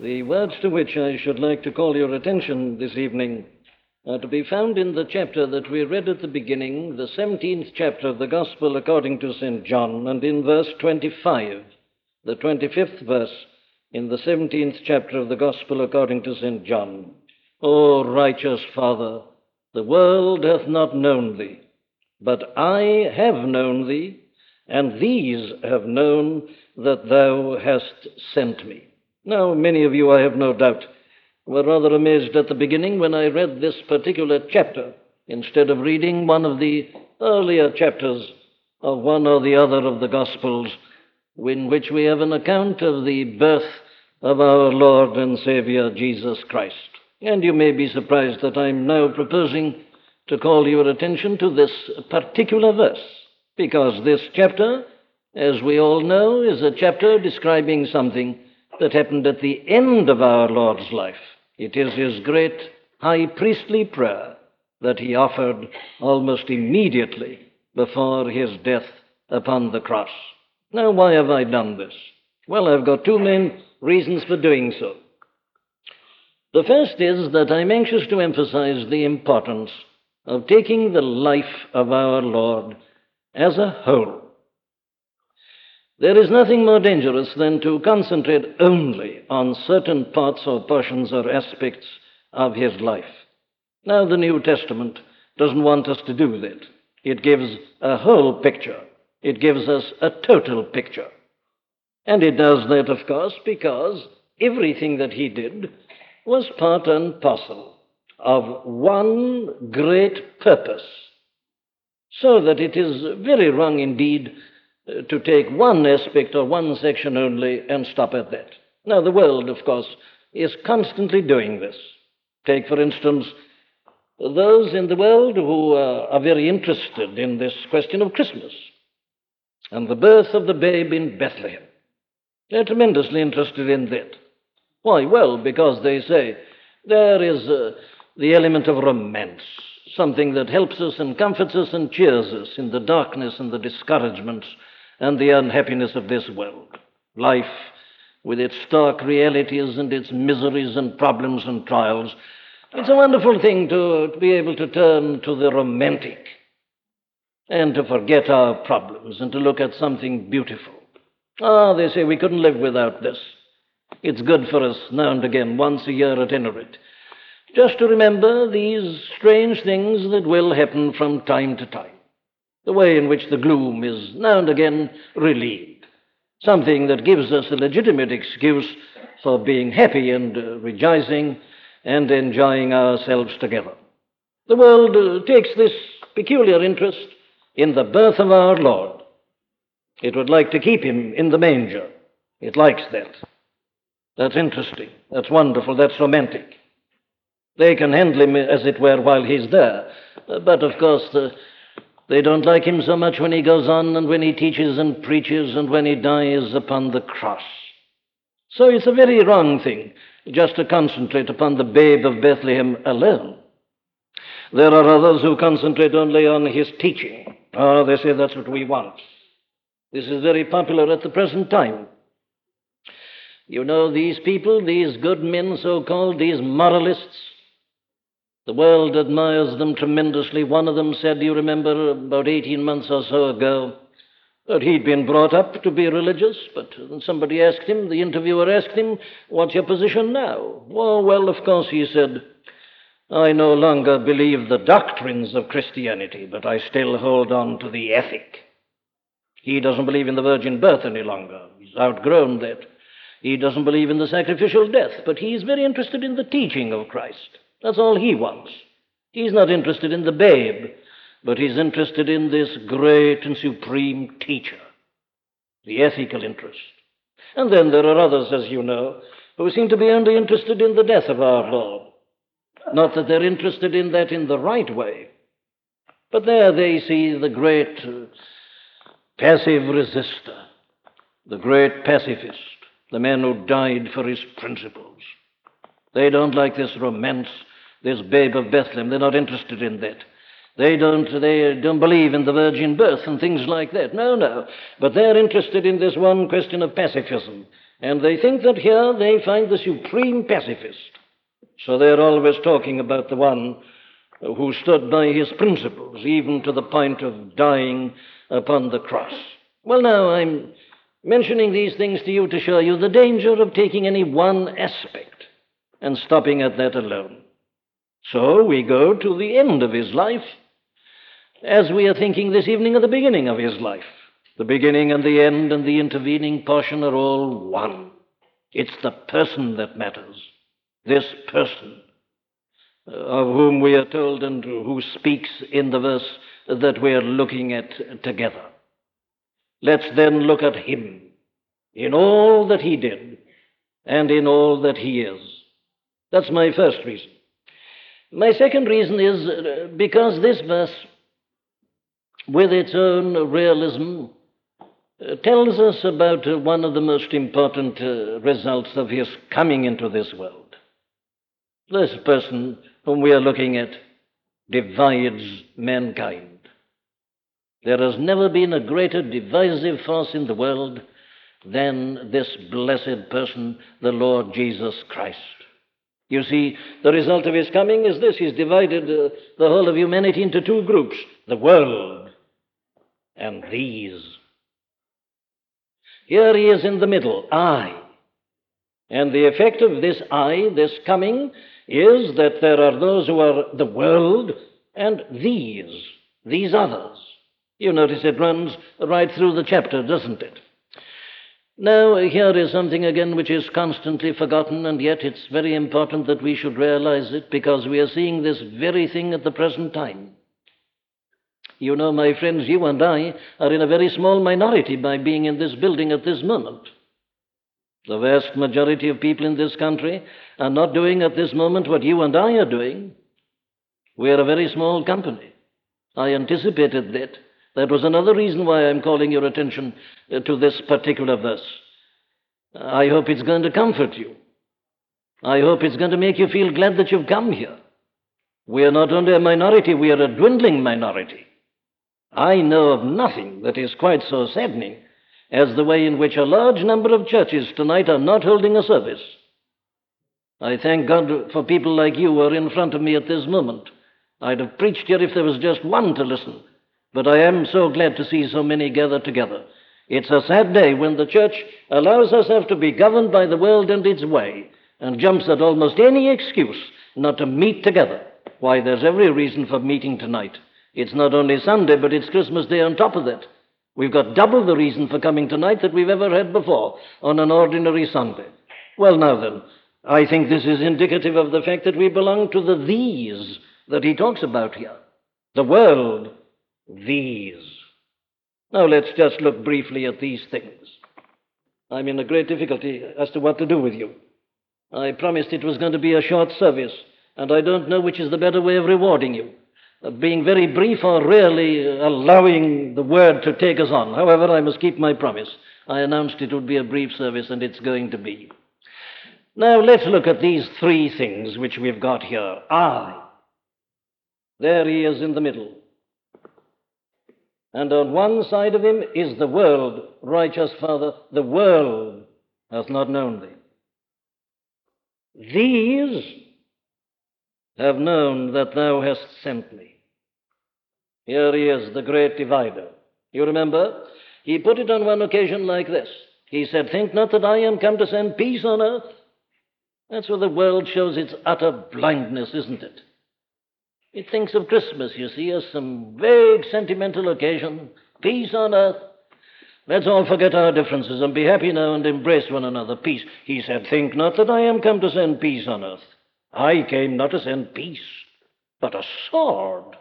The words to which I should like to call your attention this evening are to be found in the chapter that we read at the beginning, the 17th chapter of the Gospel according to St. John, and in verse 25, the 25th verse in the 17th chapter of the Gospel according to St. John. O righteous Father, the world hath not known thee, but I have known thee, and these have known that thou hast sent me. Now, many of you, I have no doubt, were rather amazed at the beginning when I read this particular chapter instead of reading one of the earlier chapters of one or the other of the Gospels, in which we have an account of the birth of our Lord and Savior Jesus Christ. And you may be surprised that I'm now proposing to call your attention to this particular verse, because this chapter, as we all know, is a chapter describing something that happened at the end of our Lord's life. It is his great high priestly prayer that he offered almost immediately before his death upon the cross. Now, why have I done this? Well, I've got two main reasons for doing so. The first is that I'm anxious to emphasize the importance of taking the life of our Lord as a whole. There is nothing more dangerous than to concentrate only on certain parts or portions or aspects of his life. Now, the New Testament doesn't want us to do that. It gives a whole picture, it gives us a total picture. And it does that, of course, because everything that he did was part and parcel of one great purpose. So that it is very wrong indeed to take one aspect or one section only and stop at that. Now, the world, of course, is constantly doing this. Take, for instance, those in the world who uh, are very interested in this question of Christmas and the birth of the babe in Bethlehem. They're tremendously interested in that. Why? Well, because they say there is uh, the element of romance, something that helps us and comforts us and cheers us in the darkness and the discouragements and the unhappiness of this world. Life, with its stark realities and its miseries and problems and trials, it's a wonderful thing to, be able to turn to the romantic and to forget our problems and to look at something beautiful. Ah, they say we couldn't live without this. It's good for us now and again, once a year at any rate, just to remember these strange things that will happen from time to time the way in which the gloom is now and again relieved, something that gives us a legitimate excuse for being happy and uh, rejoicing and enjoying ourselves together. The world uh, takes this peculiar interest in the birth of our Lord. It would like to keep him in the manger. It likes that. That's interesting. That's wonderful. That's romantic. They can handle him, as it were, while he's there. But of course, the, they don't like him so much when he goes on and when he teaches and preaches and when he dies upon the cross. So it's a very wrong thing just to concentrate upon the babe of Bethlehem alone. There are others who concentrate only on his teaching. Oh, they say that's what we want. This is very popular at the present time. You know, these people, these good men, so called, these moralists, the world admires them tremendously. One of them said, do you remember, about 18 months or so ago, that he'd been brought up to be religious, but somebody asked him, the interviewer asked him, What's your position now? Oh, well, of course, he said, I no longer believe the doctrines of Christianity, but I still hold on to the ethic. He doesn't believe in the virgin birth any longer. He's outgrown that. He doesn't believe in the sacrificial death, but he's very interested in the teaching of Christ. That's all he wants. He's not interested in the babe, but he's interested in this great and supreme teacher, the ethical interest. And then there are others, as you know, who seem to be only interested in the death of our Lord. Not that they're interested in that in the right way, but there they see the great uh, passive resistor, the great pacifist, the man who died for his principles. They don't like this romance this babe of Bethlehem. They're not interested in that. They don't, they don't believe in the virgin birth and things like that. No, no. But they're interested in this one question of pacifism. And they think that here they find the supreme pacifist. So they're always talking about the one who stood by his principles, even to the point of dying upon the cross. Well, now, I'm mentioning these things to you to show you the danger of taking any one aspect and stopping at that alone. So we go to the end of his life, as we are thinking this evening of the beginning of his life. The beginning and the end and the intervening portion are all one. It's the person that matters. This person, uh, of whom we are told and who speaks in the verse that we are looking at together. Let's then look at him in all that he did and in all that he is. That's my first reason. My second reason is uh, because this verse, with its own realism, uh, tells us about uh, one of the most important results of his coming into this world. This person whom we are looking at divides mankind. There has never been a greater divisive force in the world than this blessed person, the Lord Jesus Christ. You see, the result of his coming is this he's divided uh, the whole of humanity into two groups the world and these. Here he is in the middle, I. And the effect of this I, this coming, is that there are those who are the world and these, these others. You notice it runs right through the chapter, doesn't it? Now, here is something again which is constantly forgotten, and yet it's very important that we should realize it because we are seeing this very thing at the present time. You know, my friends, you and I are in a very small minority by being in this building at this moment. The vast majority of people in this country are not doing at this moment what you and I are doing. We are a very small company. I anticipated that. That was another reason why I'm calling your attention uh, to this particular verse. I hope it's going to comfort you. I hope it's going to make you feel glad that you've come here. We are not only a minority, we are a dwindling minority. I know of nothing that is quite so saddening as the way in which a large number of churches tonight are not holding a service. I thank God for people like you who are in front of me at this moment. I'd have preached here if there was just one to listen. But I am so glad to see so many gather together. It's a sad day when the church allows herself to be governed by the world and its way and jumps at almost any excuse not to meet together. Why, there's every reason for meeting tonight. It's not only Sunday, but it's Christmas Day on top of that. We've got double the reason for coming tonight that we've ever had before on an ordinary Sunday. Well, now then, I think this is indicative of the fact that we belong to the these that he talks about here. The world these. Now let's just look briefly at these things. I'm in a great difficulty as to what to do with you. I promised it was going to be a short service, and I don't know which is the better way of rewarding you. Uh, being very brief or really allowing the word to take us on. However, I must keep my promise. I announced it would be a brief service, and it's going to be. Now, let's look at these three things which we've got here. I. There he is in the middle and on one side of him is the world, righteous Father, the world hath not known thee. These have known that thou hast sent me. Here he is, the great divider. You remember? He put it on one occasion like this. He said, Think not that I am come to send peace on earth. That's where the world shows its utter blindness, isn't it? It thinks of Christmas, you see, as some vague sentimental occasion, peace on earth. Let's all forget our differences and be happy now and embrace one another. Peace. He said, Think not that I am come to send peace on earth. I came not to send peace, but a sword.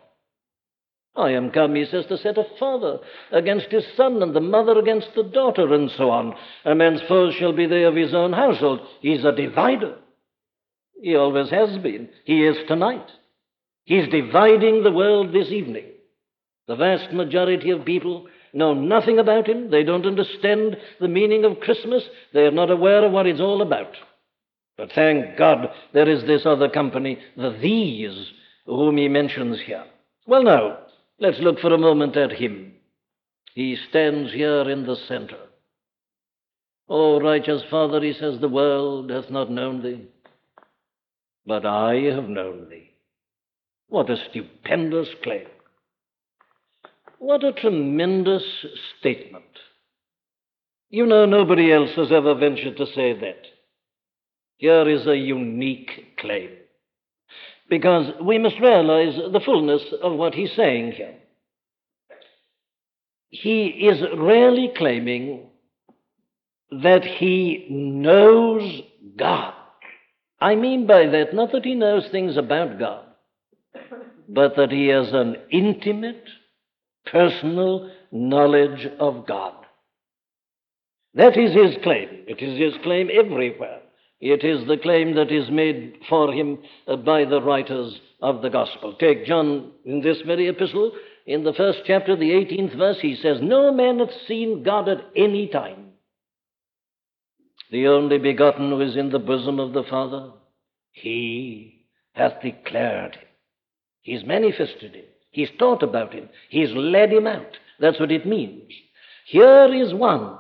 I am come, he says, to set a father against his son, and the mother against the daughter, and so on. A man's foes shall be they of his own household. He's a divider. He always has been. He is tonight. He's dividing the world this evening. The vast majority of people know nothing about him. They don't understand the meaning of Christmas. They are not aware of what it's all about. But thank God there is this other company, the these, whom he mentions here. Well, now, let's look for a moment at him. He stands here in the center. Oh, righteous Father, he says, the world hath not known thee, but I have known thee. What a stupendous claim. What a tremendous statement. You know, nobody else has ever ventured to say that. Here is a unique claim. Because we must realize the fullness of what he's saying here. He is really claiming that he knows God. I mean by that not that he knows things about God, but that he has an intimate, personal knowledge of God. That is his claim. It is his claim everywhere. It is the claim that is made for him uh, by the writers of the gospel. Take John in this very epistle, in the first chapter, the 18th verse, he says, No man hath seen God at any time. The only begotten who is in the bosom of the Father, he hath declared him. He's manifested him. He's taught about him. He's led him out. That's what it means. Here is one,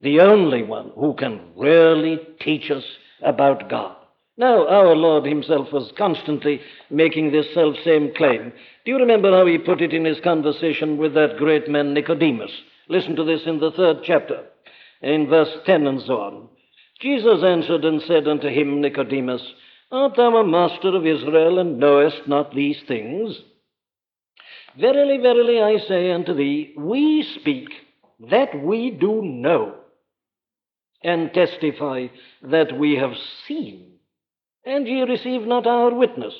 the only one, who can really teach us about God. Now, our Lord Himself was constantly making this self same claim. Do you remember how He put it in His conversation with that great man Nicodemus? Listen to this in the third chapter, in verse 10 and so on. Jesus answered and said unto him, Nicodemus, Art thou a master of Israel, and knowest not these things? Verily, verily, I say unto thee, we speak that we do know and testify that we have seen, and ye receive not our witness.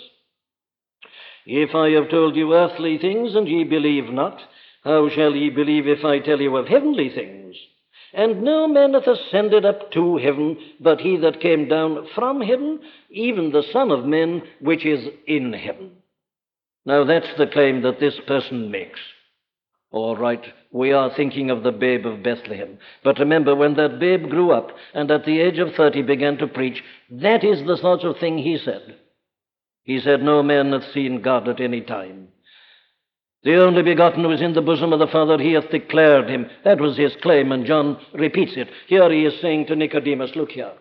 If I have told you earthly things, and ye believe not, how shall ye believe if I tell you of heavenly things? And no man hath ascended up to heaven, but he that came down from heaven, even the Son of Man, which is in heaven. Now that's the claim that this person makes. All right, we are thinking of the babe of Bethlehem. But remember, when that babe grew up and at the age of 30 began to preach, that is the sort of thing he said. He said, No man hath seen God at any time. The only begotten is in the bosom of the Father, he hath declared him. That was his claim, and John repeats it. Here he is saying to Nicodemus, Look here.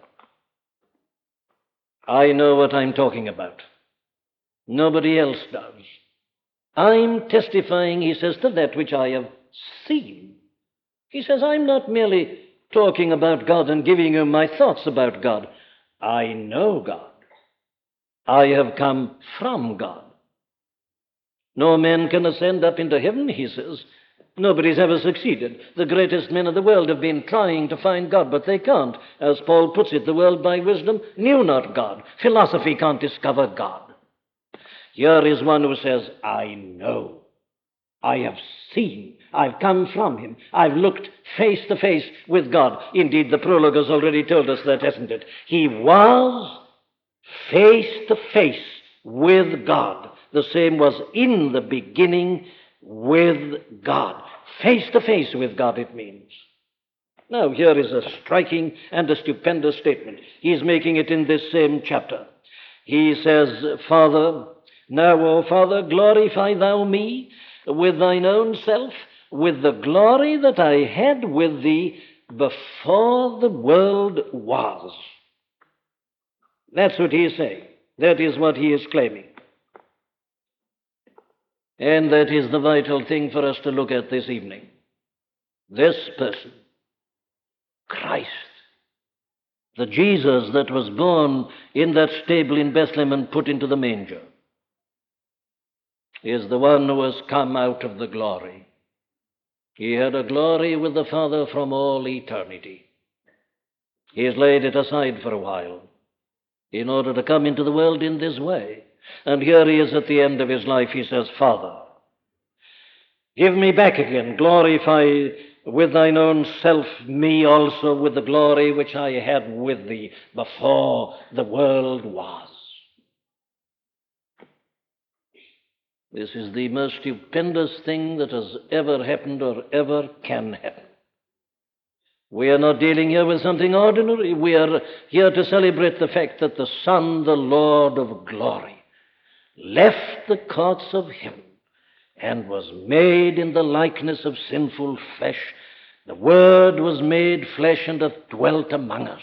I know what I'm talking about. Nobody else does. I'm testifying, he says, to that which I have seen. He says, I'm not merely talking about God and giving you my thoughts about God. I know God. I have come from God. No man can ascend up into heaven, he says. Nobody's ever succeeded. The greatest men of the world have been trying to find God, but they can't. As Paul puts it, the world by wisdom knew not God. Philosophy can't discover God. Here is one who says, I know. I have seen. I've come from him. I've looked face to face with God. Indeed, the prologue has already told us that, hasn't it? He was face to face with God. The same was in the beginning with God. Face to face with God, it means. Now, here is a striking and a stupendous statement. He's making it in this same chapter. He says, Father, now, O Father, glorify thou me with thine own self, with the glory that I had with thee before the world was. That's what he is saying. That is what he is claiming. And that is the vital thing for us to look at this evening. This person, Christ, the Jesus that was born in that stable in Bethlehem and put into the manger, is the one who has come out of the glory. He had a glory with the Father from all eternity. He has laid it aside for a while in order to come into the world in this way. And here he is at the end of his life. He says, Father, give me back again, glorify with thine own self me also with the glory which I had with thee before the world was. This is the most stupendous thing that has ever happened or ever can happen. We are not dealing here with something ordinary. We are here to celebrate the fact that the Son, the Lord of glory, left the courts of heaven and was made in the likeness of sinful flesh The Word was made flesh and hath dwelt among us.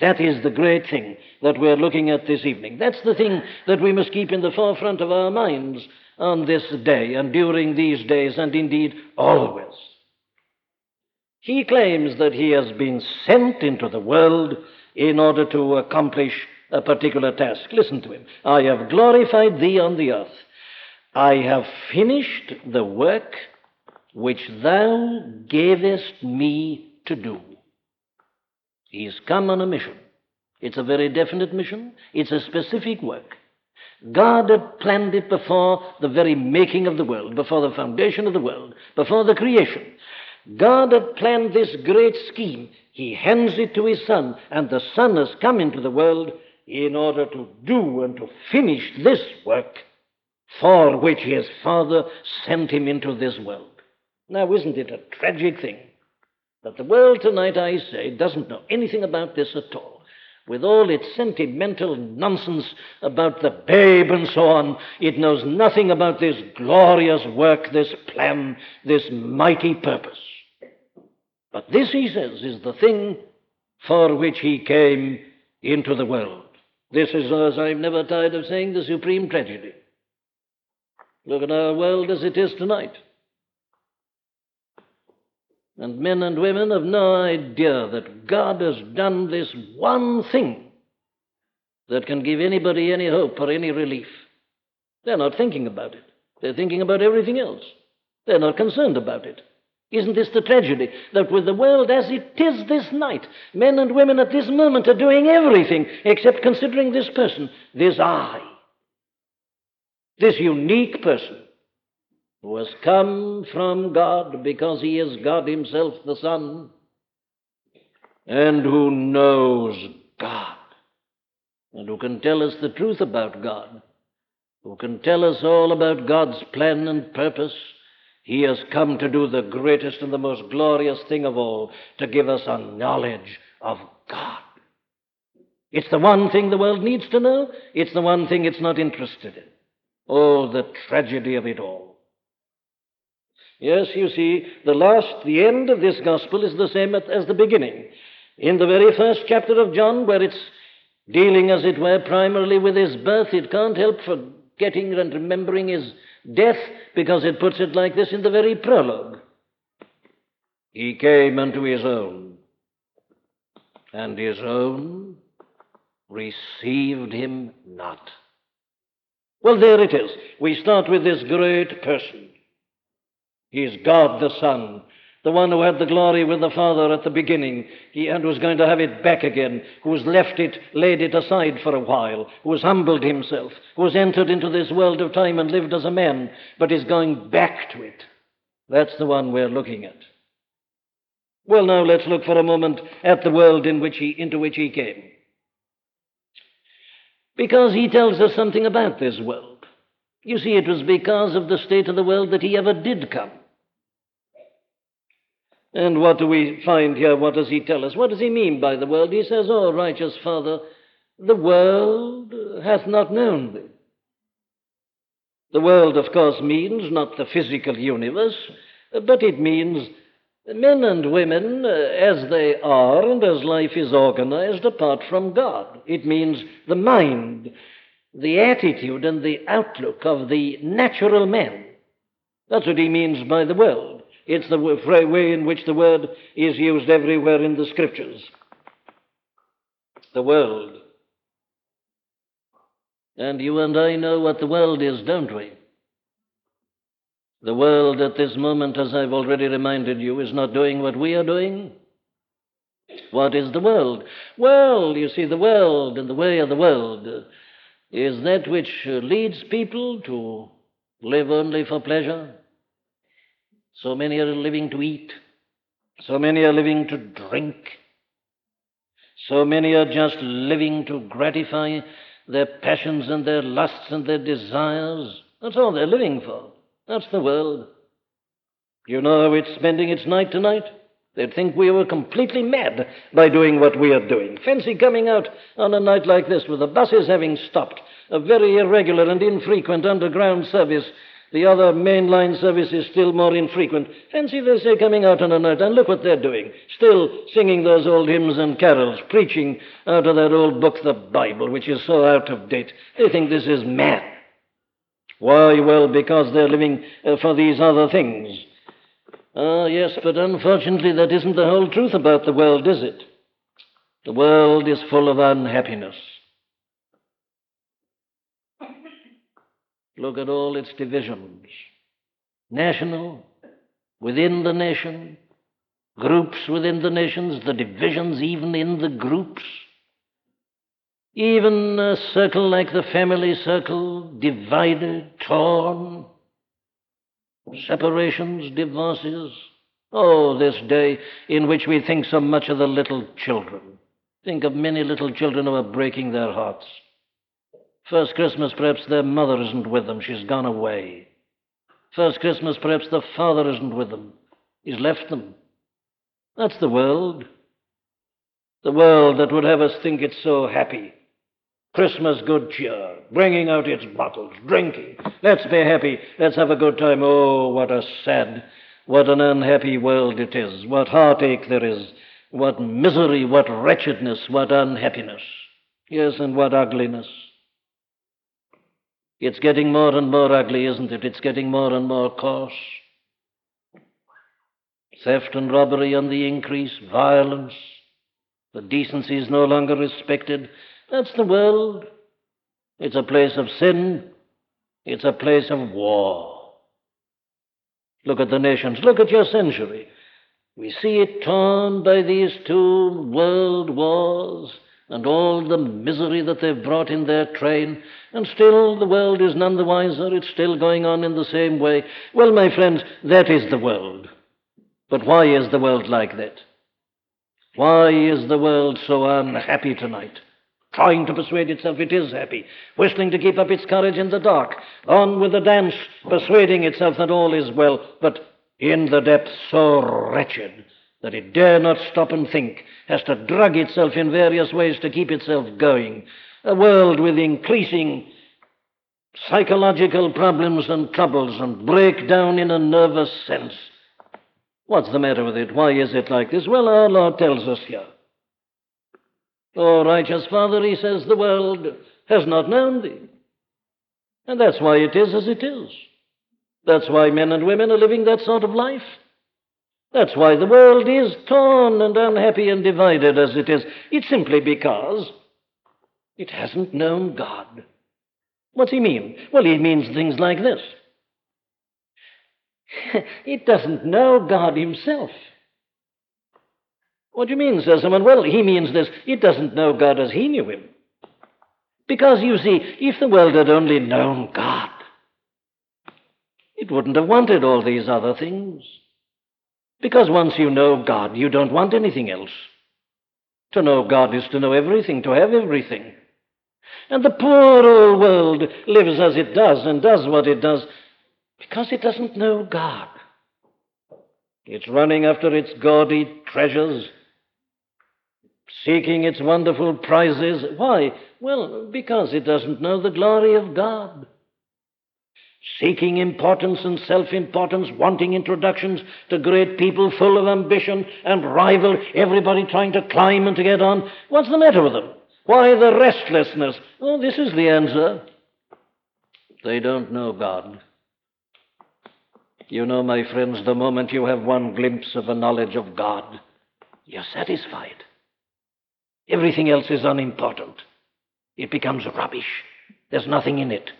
That is the great thing that we're looking at this evening. That's the thing that we must keep in the forefront of our minds on this day and during these days and indeed always. He claims that he has been sent into the world in order to accomplish a particular task. Listen to him. I have glorified thee on the earth. I have finished the work which thou gavest me to do. He's come on a mission. It's a very definite mission. It's a specific work. God had planned it before the very making of the world, before the foundation of the world, before the creation. God had planned this great scheme. He hands it to His Son, and the Son has come into the world in order to do and to finish this work for which His Father sent Him into this world. Now, isn't it a tragic thing that the world tonight, I say, doesn't know anything about this at all? with all its sentimental nonsense about the babe and so on, it knows nothing about this glorious work, this plan, this mighty purpose. But this, he says, is the thing for which he came into the world. This is, as I'm never tired of saying, the supreme tragedy. Look at our world as it is tonight. And men and women have no idea that God has done this one thing that can give anybody any hope or any relief. They're not thinking about it. They're thinking about everything else. They're not concerned about it. Isn't this the tragedy? That with the world as it is this night, men and women at this moment are doing everything except considering this person, this I, this unique person who has come from God because he is God himself, the Son, and who knows God, and who can tell us the truth about God, who can tell us all about God's plan and purpose. He has come to do the greatest and the most glorious thing of all, to give us a knowledge of God. It's the one thing the world needs to know. It's the one thing it's not interested in. Oh, the tragedy of it all. Yes, you see, the last, the end of this gospel is the same as the beginning. In the very first chapter of John, where it's dealing, as it were, primarily with his birth, it can't help forgetting and remembering his death because it puts it like this in the very prologue. He came unto his own, and his own received him not. Well, there it is. We start with this great person. He is God the Son, the one who had the glory with the Father at the beginning he, and was going to have it back again, who has left it, laid it aside for a while, who has humbled himself, who has entered into this world of time and lived as a man, but is going back to it. That's the one we're looking at. Well, now let's look for a moment at the world in which he, into which he came. Because he tells us something about this world. You see, it was because of the state of the world that he ever did come. And what do we find here? What does he tell us? What does he mean by the world? He says, Oh, righteous Father, the world hath not known thee. The world, of course, means not the physical universe, but it means men and women uh, as they are and as life is organized apart from God. It means the mind, the attitude, and the outlook of the natural man. That's what he means by the world. It's the way in which the word is used everywhere in the scriptures. The world. And you and I know what the world is, don't we? The world at this moment, as I've already reminded you, is not doing what we are doing. What is the world? Well, you see, the world and the way of the world is that which leads people to live only for pleasure, so many are living to eat. So many are living to drink. So many are just living to gratify their passions and their lusts and their desires. That's all they're living for. That's the world. You know how it's spending its night tonight? They'd think we were completely mad by doing what we are doing. Fancy coming out on a night like this with the buses having stopped, a very irregular and infrequent underground service The other mainline service is still more infrequent. Fancy they say coming out on a night, and look what they're doing. Still singing those old hymns and carols, preaching out of that old book, the Bible, which is so out of date. They think this is mad. Why? Well, because they're living uh, for these other things. Ah, yes, but unfortunately, that isn't the whole truth about the world, is it? The world is full of unhappiness. Look at all its divisions national, within the nation, groups within the nations, the divisions even in the groups. Even a circle like the family circle, divided, torn, separations, divorces. Oh, this day in which we think so much of the little children. Think of many little children who are breaking their hearts. First Christmas, perhaps their mother isn't with them, she's gone away. First Christmas, perhaps the father isn't with them, he's left them. That's the world. The world that would have us think it's so happy. Christmas good cheer, bringing out its bottles, drinking. Let's be happy. Let's have a good time. Oh, what a sad, what an unhappy world it is. What heartache there is. What misery, what wretchedness, what unhappiness. Yes, and what ugliness. It's getting more and more ugly, isn't it? It's getting more and more coarse. Theft and robbery on the increase, violence. The decency is no longer respected. That's the world. It's a place of sin. It's a place of war. Look at the nations. Look at your century. We see it torn by these two world wars and all the misery that they've brought in their train, and still the world is none the wiser. It's still going on in the same way. Well, my friends, that is the world. But why is the world like that? Why is the world so unhappy tonight? Trying to persuade itself it is happy, whistling to keep up its courage in the dark, on with the dance, persuading itself that all is well, but in the depths so wretched that it dare not stop and think, has to drug itself in various ways to keep itself going. A world with increasing psychological problems and troubles and breakdown in a nervous sense. What's the matter with it? Why is it like this? Well, our Lord tells us here. Oh, righteous Father, he says, the world has not known thee. And that's why it is as it is. That's why men and women are living that sort of life. That's why the world is torn and unhappy and divided as it is. It's simply because it hasn't known God. What's he mean? Well, he means things like this it doesn't know God himself. What do you mean, says someone? Well, he means this it doesn't know God as he knew him. Because, you see, if the world had only known God, it wouldn't have wanted all these other things. Because once you know God, you don't want anything else. To know God is to know everything, to have everything. And the poor old world lives as it does and does what it does because it doesn't know God. It's running after its gaudy treasures, seeking its wonderful prizes. Why? Well, because it doesn't know the glory of God seeking importance and self importance, wanting introductions to great people full of ambition and rival, everybody trying to climb and to get on. What's the matter with them? Why the restlessness? Oh, this is the answer. They don't know God. You know, my friends, the moment you have one glimpse of a knowledge of God, you're satisfied. Everything else is unimportant. It becomes rubbish. There's nothing in it.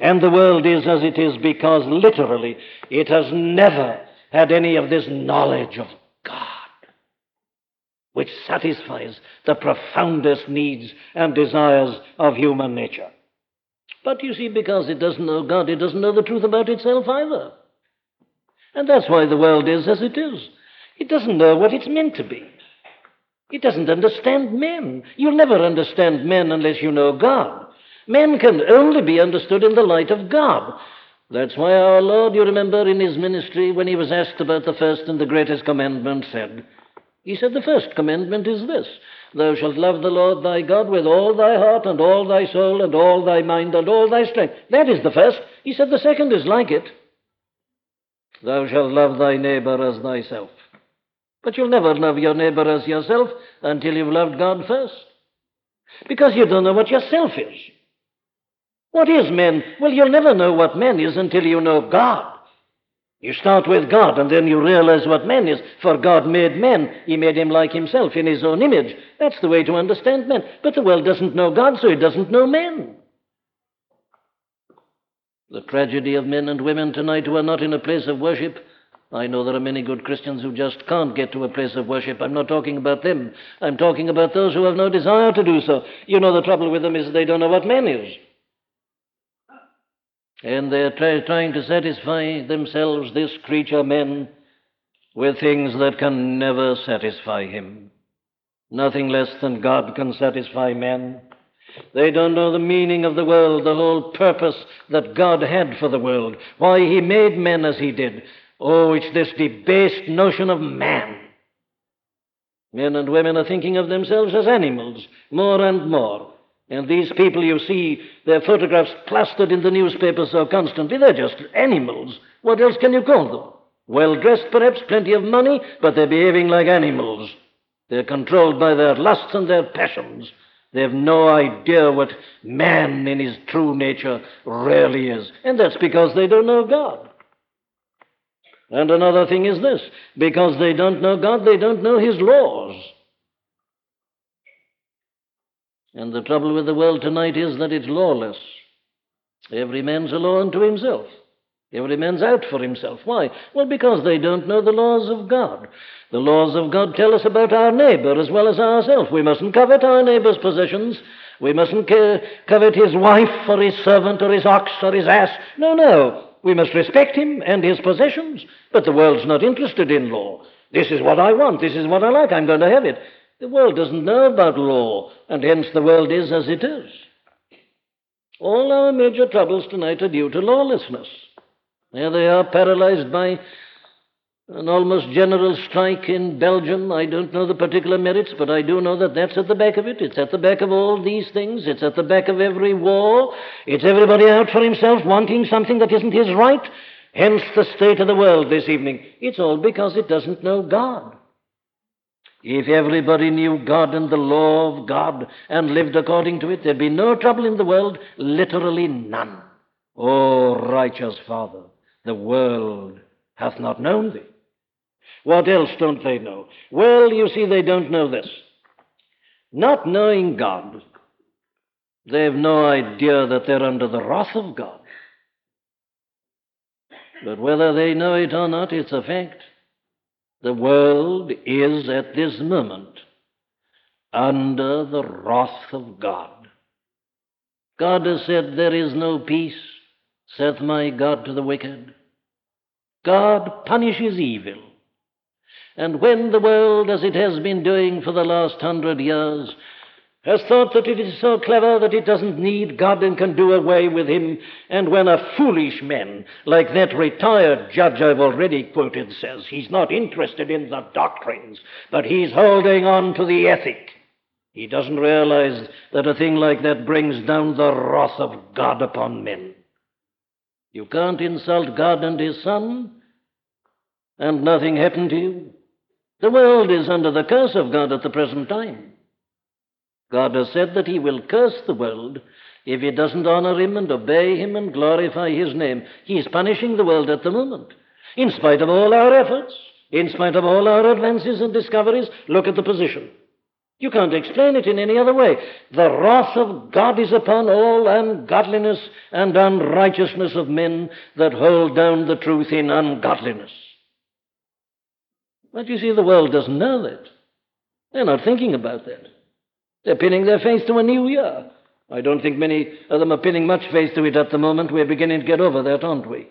And the world is as it is because literally it has never had any of this knowledge of God, which satisfies the profoundest needs and desires of human nature. But you see, because it doesn't know God, it doesn't know the truth about itself either. And that's why the world is as it is. It doesn't know what it's meant to be. It doesn't understand men. You'll never understand men unless you know God. Men can only be understood in the light of God. That's why our Lord, you remember, in his ministry, when he was asked about the first and the greatest commandment, said, He said, The first commandment is this Thou shalt love the Lord thy God with all thy heart and all thy soul and all thy mind and all thy strength. That is the first. He said the second is like it. Thou shalt love thy neighbor as thyself. But you'll never love your neighbor as yourself until you've loved God first. Because you don't know what yourself is. What is man? Well, you'll never know what man is until you know God. You start with God and then you realize what man is. For God made man. He made him like himself in his own image. That's the way to understand man. But the world doesn't know God, so it doesn't know man. The tragedy of men and women tonight who are not in a place of worship. I know there are many good Christians who just can't get to a place of worship. I'm not talking about them. I'm talking about those who have no desire to do so. You know, the trouble with them is they don't know what man is. And they're try- trying to satisfy themselves, this creature men, with things that can never satisfy him. Nothing less than God can satisfy man. They don't know the meaning of the world, the whole purpose that God had for the world, why He made men as He did. Oh, it's this debased notion of man. Men and women are thinking of themselves as animals, more and more. And these people you see, their photographs plastered in the newspapers so constantly, they're just animals. What else can you call them? Well dressed, perhaps, plenty of money, but they're behaving like animals. They're controlled by their lusts and their passions. They have no idea what man in his true nature really is. And that's because they don't know God. And another thing is this because they don't know God, they don't know His laws. And the trouble with the world tonight is that it's lawless. Every man's a law unto himself. Every man's out for himself. Why? Well, because they don't know the laws of God. The laws of God tell us about our neighbor as well as ourselves. We mustn't covet our neighbor's possessions. We mustn't covet his wife or his servant or his ox or his ass. No, no. We must respect him and his possessions. But the world's not interested in law. This is what I want. This is what I like. I'm going to have it. The world doesn't know about law, and hence the world is as it is. All our major troubles tonight are due to lawlessness. There they are, paralyzed by an almost general strike in Belgium. I don't know the particular merits, but I do know that that's at the back of it. It's at the back of all these things. It's at the back of every war. It's everybody out for himself, wanting something that isn't his right. Hence the state of the world this evening. It's all because it doesn't know God. If everybody knew God and the law of God and lived according to it, there'd be no trouble in the world, literally none. Oh, righteous Father, the world hath not known thee. What else don't they know? Well, you see, they don't know this. Not knowing God, they have no idea that they're under the wrath of God. But whether they know it or not, it's a fact. The world is at this moment under the wrath of God. God has said, There is no peace, saith my God to the wicked. God punishes evil. And when the world, as it has been doing for the last hundred years, has thought that it is so clever that it doesn't need God and can do away with Him. And when a foolish man, like that retired judge I've already quoted, says he's not interested in the doctrines, but he's holding on to the ethic, he doesn't realize that a thing like that brings down the wrath of God upon men. You can't insult God and His Son, and nothing happen to you. The world is under the curse of God at the present time. God has said that He will curse the world if it doesn't honor Him and obey Him and glorify His name. He's punishing the world at the moment. In spite of all our efforts, in spite of all our advances and discoveries, look at the position. You can't explain it in any other way. The wrath of God is upon all ungodliness and unrighteousness of men that hold down the truth in ungodliness. But you see, the world doesn't know that. They're not thinking about that. They're pinning their faith to a new year. I don't think many of them are pinning much faith to it at the moment. We're beginning to get over that, aren't we?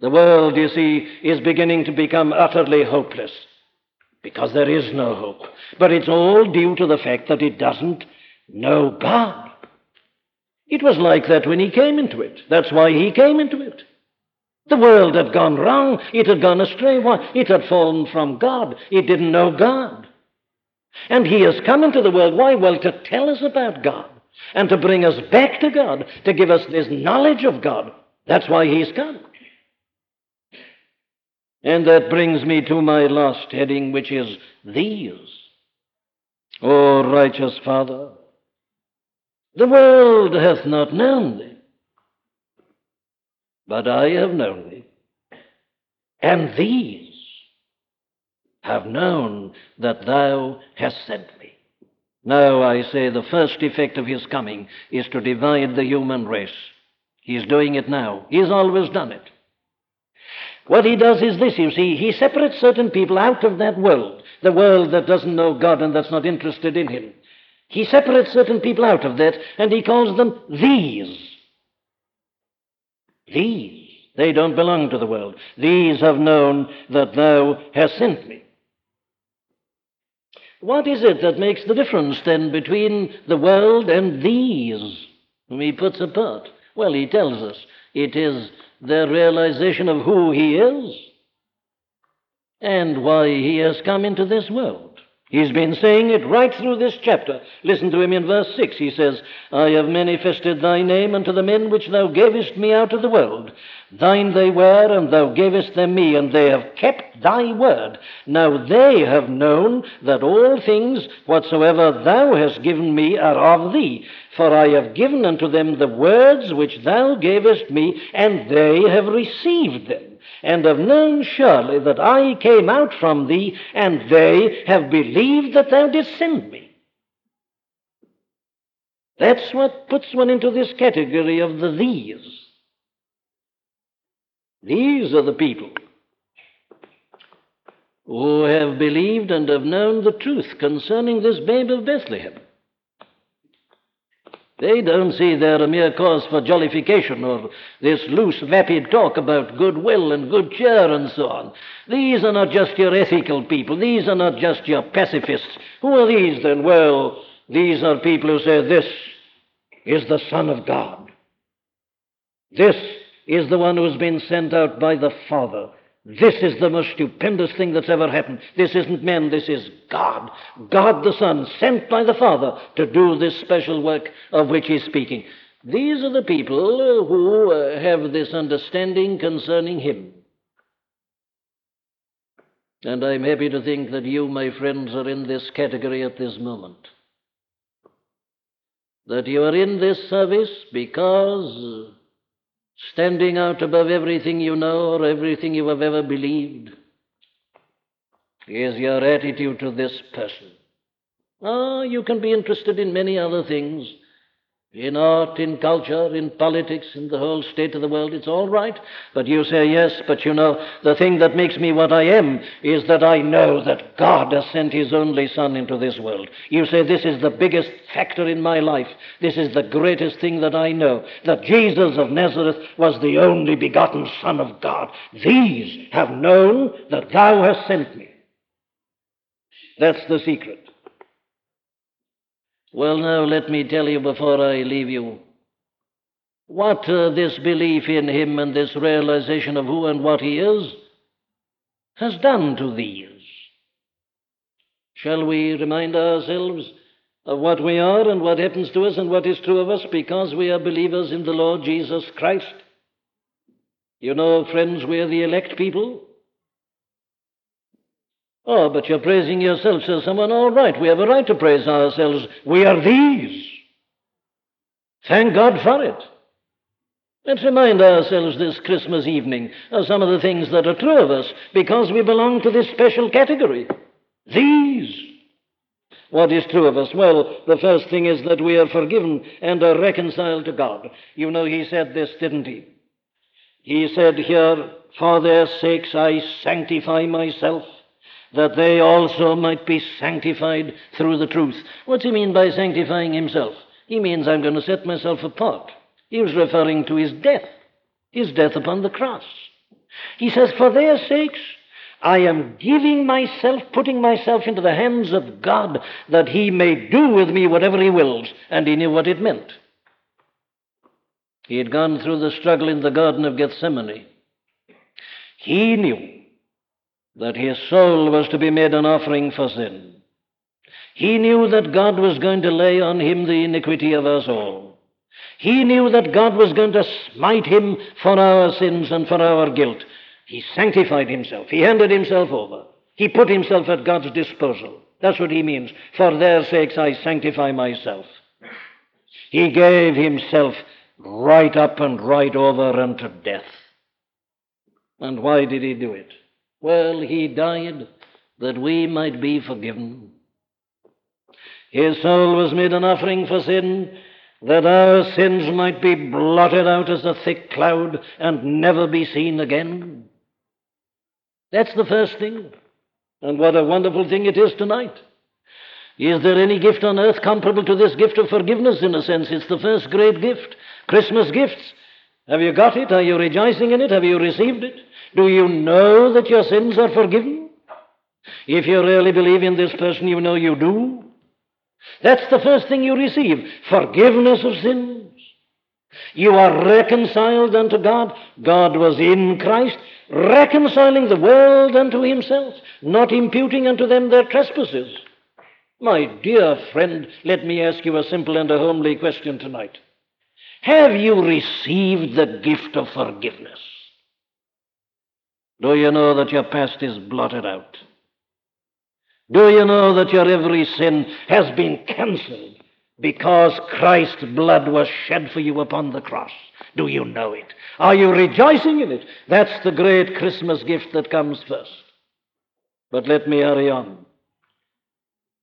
The world, you see, is beginning to become utterly hopeless because there is no hope. But it's all due to the fact that it doesn't know God. It was like that when he came into it. That's why he came into it. The world had gone wrong. It had gone astray. Why? It had fallen from God. It didn't know God. And he has come into the world. Why? Well, to tell us about God and to bring us back to God, to give us this knowledge of God. That's why he's come. And that brings me to my last heading, which is these. O righteous Father, the world hath not known thee, but I have known thee. And these have known that thou hast sent me. Now, I say the first effect of his coming is to divide the human race. He's doing it now. He's always done it. What he does is this, you see, he separates certain people out of that world, the world that doesn't know God and that's not interested in him. He separates certain people out of that and he calls them these. These. They don't belong to the world. These have known that thou hast sent me. What is it that makes the difference then between the world and these whom he puts apart? Well, he tells us it is their realization of who He is and why He has come into this world. He's been saying it right through this chapter. Listen to him in verse 6. He says, I have manifested thy name unto the men which thou gavest me out of the world. Thine they were, and thou gavest them me, and they have kept thy word. Now they have known that all things whatsoever thou hast given me are of thee. For I have given unto them the words which thou gavest me, and they have received them and have known surely that I came out from thee, and they have believed that thou didst send me. That's what puts one into this category of the these. These are the people who have believed and have known the truth concerning this babe of Bethlehem. They don't see there a mere cause for jollification or this loose, vapid talk about goodwill and good cheer and so on. These are not just your ethical people. These are not just your pacifists. Who are these then? Well, these are people who say this is the Son of God. This is the one who's been sent out by the Father. This is the most stupendous thing that's ever happened. This isn't men, this is God. God the Son, sent by the Father to do this special work of which he's speaking. These are the people who uh, have this understanding concerning him. And I'm happy to think that you, my friends, are in this category at this moment. That you are in this service because standing out above everything you know or everything you have ever believed, is your attitude to this person. Ah, you can be interested in many other things in art, in culture, in politics, in the whole state of the world. It's all right. But you say, yes, but you know, the thing that makes me what I am is that I know that God has sent His only Son into this world. You say, this is the biggest factor in my life. This is the greatest thing that I know. That Jesus of Nazareth was the only begotten Son of God. These have known that Thou hast sent me. That's the secret. Well, now let me tell you before I leave you what uh, this belief in Him and this realization of who and what He is has done to these. Shall we remind ourselves of what we are and what happens to us and what is true of us because we are believers in the Lord Jesus Christ? You know, friends, we are the elect people. Oh, but you're praising yourself, says someone. All right, we have a right to praise ourselves. We are these. Thank God for it. Let's remind ourselves this Christmas evening of some of the things that are true of us because we belong to this special category. These. What is true of us? Well, the first thing is that we are forgiven and are reconciled to God. You know, he said this, didn't he? He said here, For their sakes I sanctify myself that they also might be sanctified through the truth. What's he mean by sanctifying himself? He means I'm going to set myself apart. He was referring to his death, his death upon the cross. He says, For their sakes, I am giving myself, putting myself into the hands of God, that He may do with me whatever He wills. And He knew what it meant. He had gone through the struggle in the Garden of Gethsemane. He knew that his soul was to be made an offering for sin. He knew that God was going to lay on him the iniquity of us all. He knew that God was going to smite him for our sins and for our guilt. He sanctified himself. He handed himself over. He put himself at God's disposal. That's what he means. For their sakes I sanctify myself. He gave himself right up and right over unto death. And why did he do it? Well, he died that we might be forgiven. His soul was made an offering for sin, that our sins might be blotted out as a thick cloud and never be seen again. That's the first thing. And what a wonderful thing it is tonight. Is there any gift on earth comparable to this gift of forgiveness? In a sense, it's the first great gift. Christmas gifts. Have you got it? Are you rejoicing in it? Have you received it? Do you know that your sins are forgiven? If you really believe in this person, you know you do. That's the first thing you receive forgiveness of sins. You are reconciled unto God. God was in Christ, reconciling the world unto himself, not imputing unto them their trespasses. My dear friend, let me ask you a simple and a homely question tonight. Have you received the gift of forgiveness? Do you know that your past is blotted out? Do you know that your every sin has been cancelled because Christ's blood was shed for you upon the cross? Do you know it? Are you rejoicing in it? That's the great Christmas gift that comes first. But let me hurry on.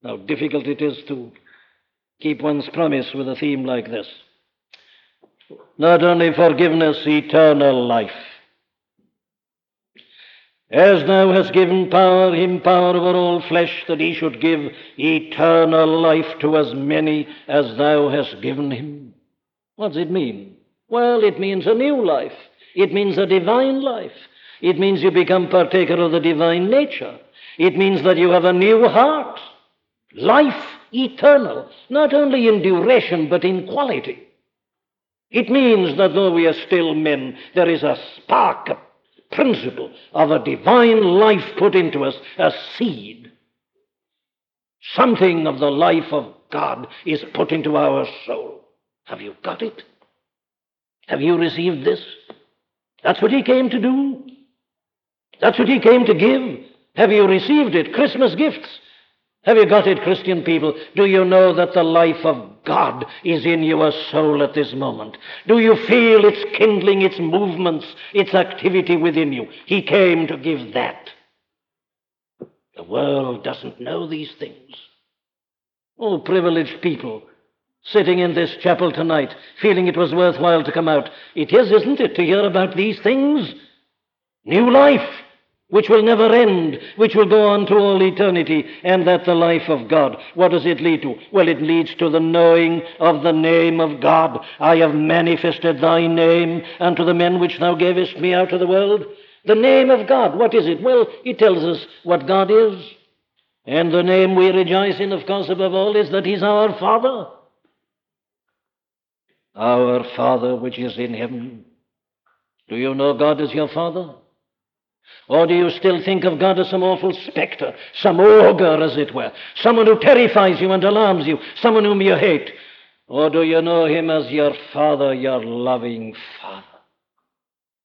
How difficult it is to keep one's promise with a theme like this. Not only forgiveness, eternal life. As thou hast given power, him power over all flesh, that he should give eternal life to as many as thou hast given him. What does it mean? Well, it means a new life. It means a divine life. It means you become partaker of the divine nature. It means that you have a new heart. Life eternal, not only in duration, but in quality. It means that though we are still men, there is a spark, a principle of a divine life put into us, a seed. Something of the life of God is put into our soul. Have you got it? Have you received this? That's what He came to do. That's what He came to give. Have you received it? Christmas gifts. Have you got it, Christian people? Do you know that the life of God is in your soul at this moment? Do you feel its kindling, its movements, its activity within you? He came to give that. The world doesn't know these things. Oh, privileged people sitting in this chapel tonight, feeling it was worthwhile to come out. It is, isn't it, to hear about these things? New life which will never end, which will go on to all eternity, and that the life of God. What does it lead to? Well, it leads to the knowing of the name of God. I have manifested thy name unto the men which thou gavest me out of the world. The name of God, what is it? Well, it tells us what God is. And the name we rejoice in, of course, above all, is that He's our Father. Our Father which is in heaven. Do you know God is your Father? Or do you still think of God as some awful specter, some ogre, as it were, someone who terrifies you and alarms you, someone whom you hate? Or do you know him as your Father, your loving Father?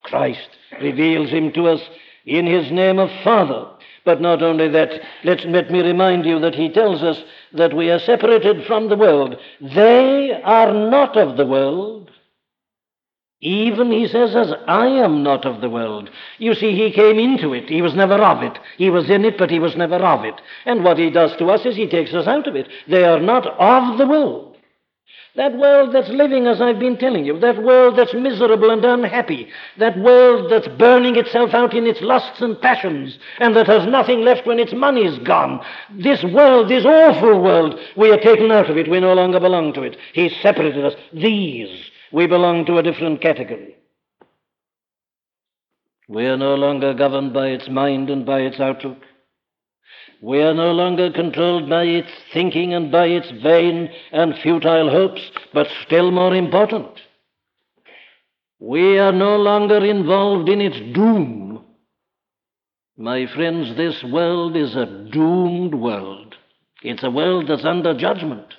Christ reveals him to us in his name of Father. But not only that, let, let me remind you that he tells us that we are separated from the world. They are not of the world, even, he says, as I am not of the world. You see, he came into it. He was never of it. He was in it, but he was never of it. And what he does to us is he takes us out of it. They are not of the world. That world that's living, as I've been telling you, that world that's miserable and unhappy, that world that's burning itself out in its lusts and passions, and that has nothing left when its money's gone. This world, this awful world, we are taken out of it. We no longer belong to it. He separated us. These we belong to a different category. We are no longer governed by its mind and by its outlook. We are no longer controlled by its thinking and by its vain and futile hopes, but still more important, we are no longer involved in its doom. My friends, this world is a doomed world. It's a world that's under judgment.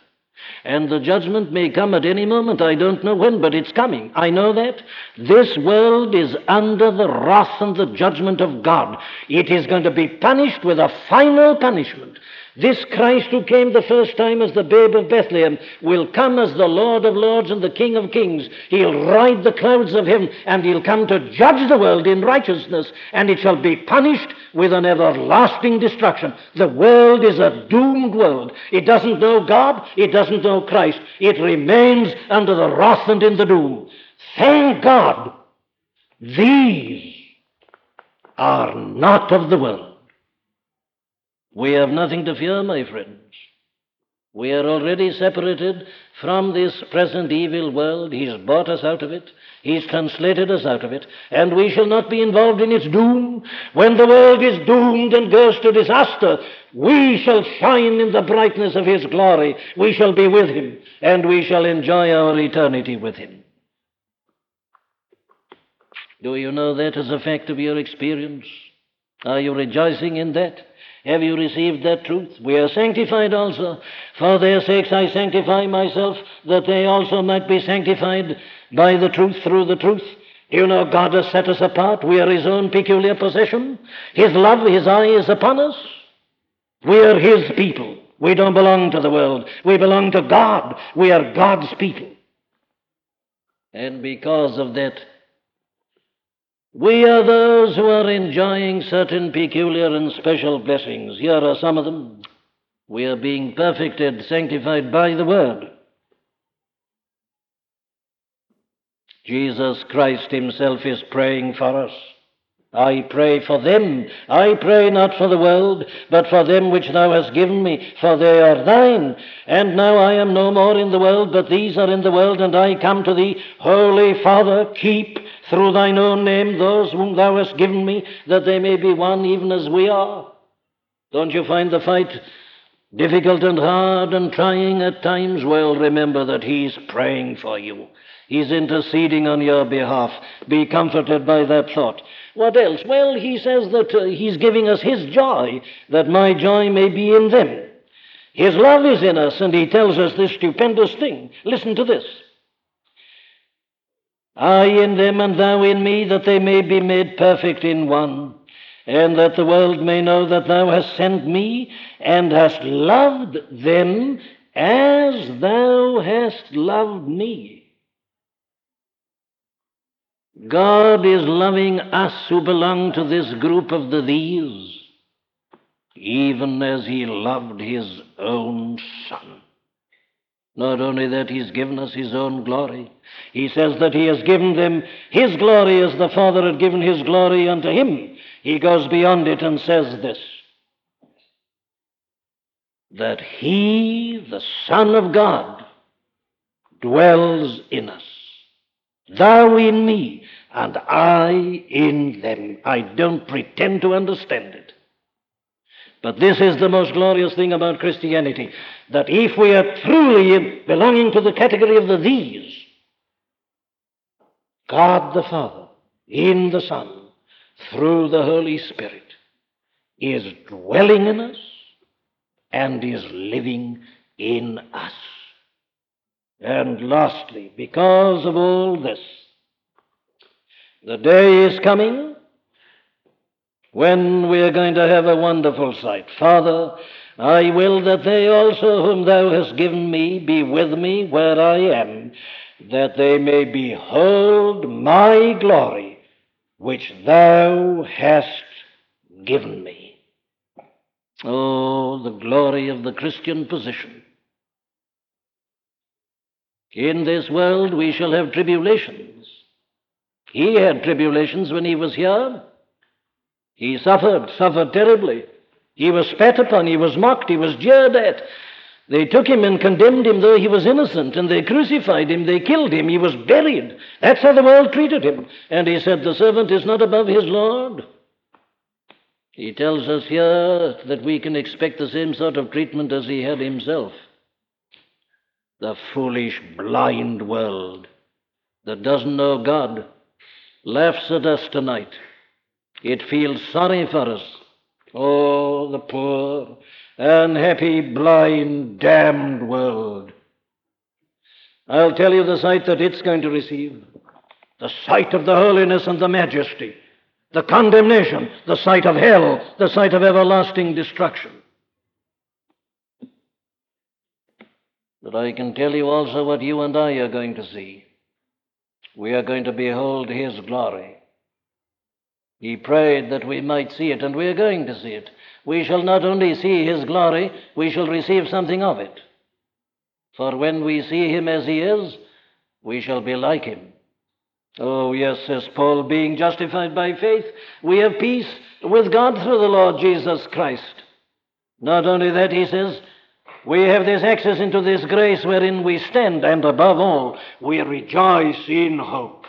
And the judgment may come at any moment. I don't know when, but it's coming. I know that. This world is under the wrath and the judgment of God. It is going to be punished with a final punishment. This Christ who came the first time as the babe of Bethlehem will come as the Lord of lords and the King of kings. He'll ride the clouds of heaven and he'll come to judge the world in righteousness and it shall be punished with an everlasting destruction. The world is a doomed world. It doesn't know God. It doesn't know Christ. It remains under the wrath and in the doom. Thank God. These are not of the world. We have nothing to fear, my friends. We are already separated from this present evil world. He's bought us out of it. He's translated us out of it. And we shall not be involved in its doom. When the world is doomed and goes to disaster, we shall shine in the brightness of His glory. We shall be with Him. And we shall enjoy our eternity with Him. Do you know that as a fact of your experience? Are you rejoicing in that? Have you received that truth? We are sanctified also. For their sakes I sanctify myself, that they also might be sanctified by the truth through the truth. You know, God has set us apart. We are His own peculiar possession. His love, His eye is upon us. We are His people. We don't belong to the world. We belong to God. We are God's people. And because of that, we are those who are enjoying certain peculiar and special blessings. Here are some of them. We are being perfected, sanctified by the Word. Jesus Christ Himself is praying for us. I pray for them. I pray not for the world, but for them which thou hast given me, for they are thine. And now I am no more in the world, but these are in the world, and I come to thee. Holy Father, keep through thine own name those whom thou hast given me, that they may be one even as we are. Don't you find the fight difficult and hard and trying at times? Well, remember that He's praying for you. He's interceding on your behalf. Be comforted by that thought. What else? Well, He says that uh, He's giving us His joy, that my joy may be in them. His love is in us, and He tells us this stupendous thing. Listen to this. I in them and thou in me, that they may be made perfect in one, and that the world may know that thou hast sent me and hast loved them as thou hast loved me. God is loving us who belong to this group of the these, even as he loved his own Son. Not only that, He's given us His own glory. He says that He has given them His glory as the Father had given His glory unto Him. He goes beyond it and says this that He, the Son of God, dwells in us. Thou in me, and I in them. I don't pretend to understand it. But this is the most glorious thing about Christianity that if we are truly belonging to the category of the these, God the Father, in the Son, through the Holy Spirit, is dwelling in us and is living in us. And lastly, because of all this, the day is coming when we are going to have a wonderful sight. Father, I will that they also whom thou hast given me be with me where I am, that they may behold my glory, which thou hast given me. Oh, the glory of the Christian position. In this world we shall have tribulations. He had tribulations when he was here. He suffered, suffered terribly. He was spat upon, he was mocked, he was jeered at. They took him and condemned him though he was innocent, and they crucified him, they killed him, he was buried. That's how the world treated him. And he said, The servant is not above his Lord. He tells us here that we can expect the same sort of treatment as he had himself. The foolish, blind world that doesn't know God laughs at us tonight. It feels sorry for us. Oh, the poor Unhappy, blind, damned world. I'll tell you the sight that it's going to receive the sight of the holiness and the majesty, the condemnation, the sight of hell, the sight of everlasting destruction. But I can tell you also what you and I are going to see. We are going to behold His glory. He prayed that we might see it, and we are going to see it. We shall not only see His glory, we shall receive something of it. For when we see Him as He is, we shall be like Him. Oh, yes, says Paul, being justified by faith, we have peace with God through the Lord Jesus Christ. Not only that, he says, we have this access into this grace wherein we stand, and above all, we rejoice in hope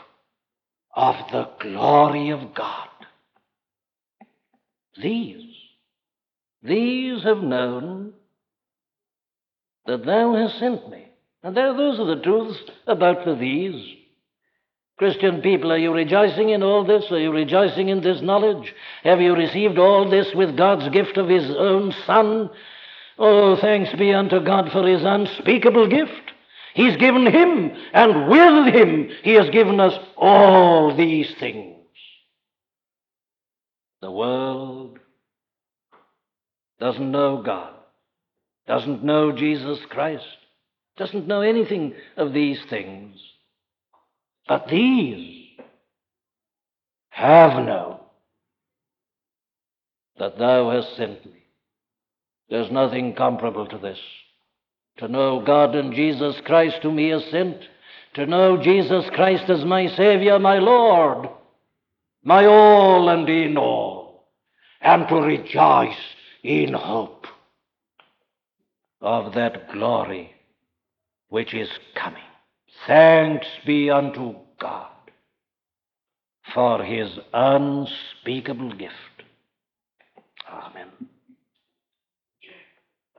of the glory of God. These, these have known that thou hast sent me. And there, those are the truths about the these. Christian people, are you rejoicing in all this? Are you rejoicing in this knowledge? Have you received all this with God's gift of His own Son? Oh, thanks be unto God for His unspeakable gift. He's given Him, and with Him He has given us all these things. The world doesn't know God, doesn't know Jesus Christ, doesn't know anything of these things. But these have known that thou hast sent me. There's nothing comparable to this. To know God and Jesus Christ, whom He has sent, to know Jesus Christ as my Savior, my Lord, my all and in all, and to rejoice in hope of that glory which is coming. Thanks be unto God for his unspeakable gift. Amen.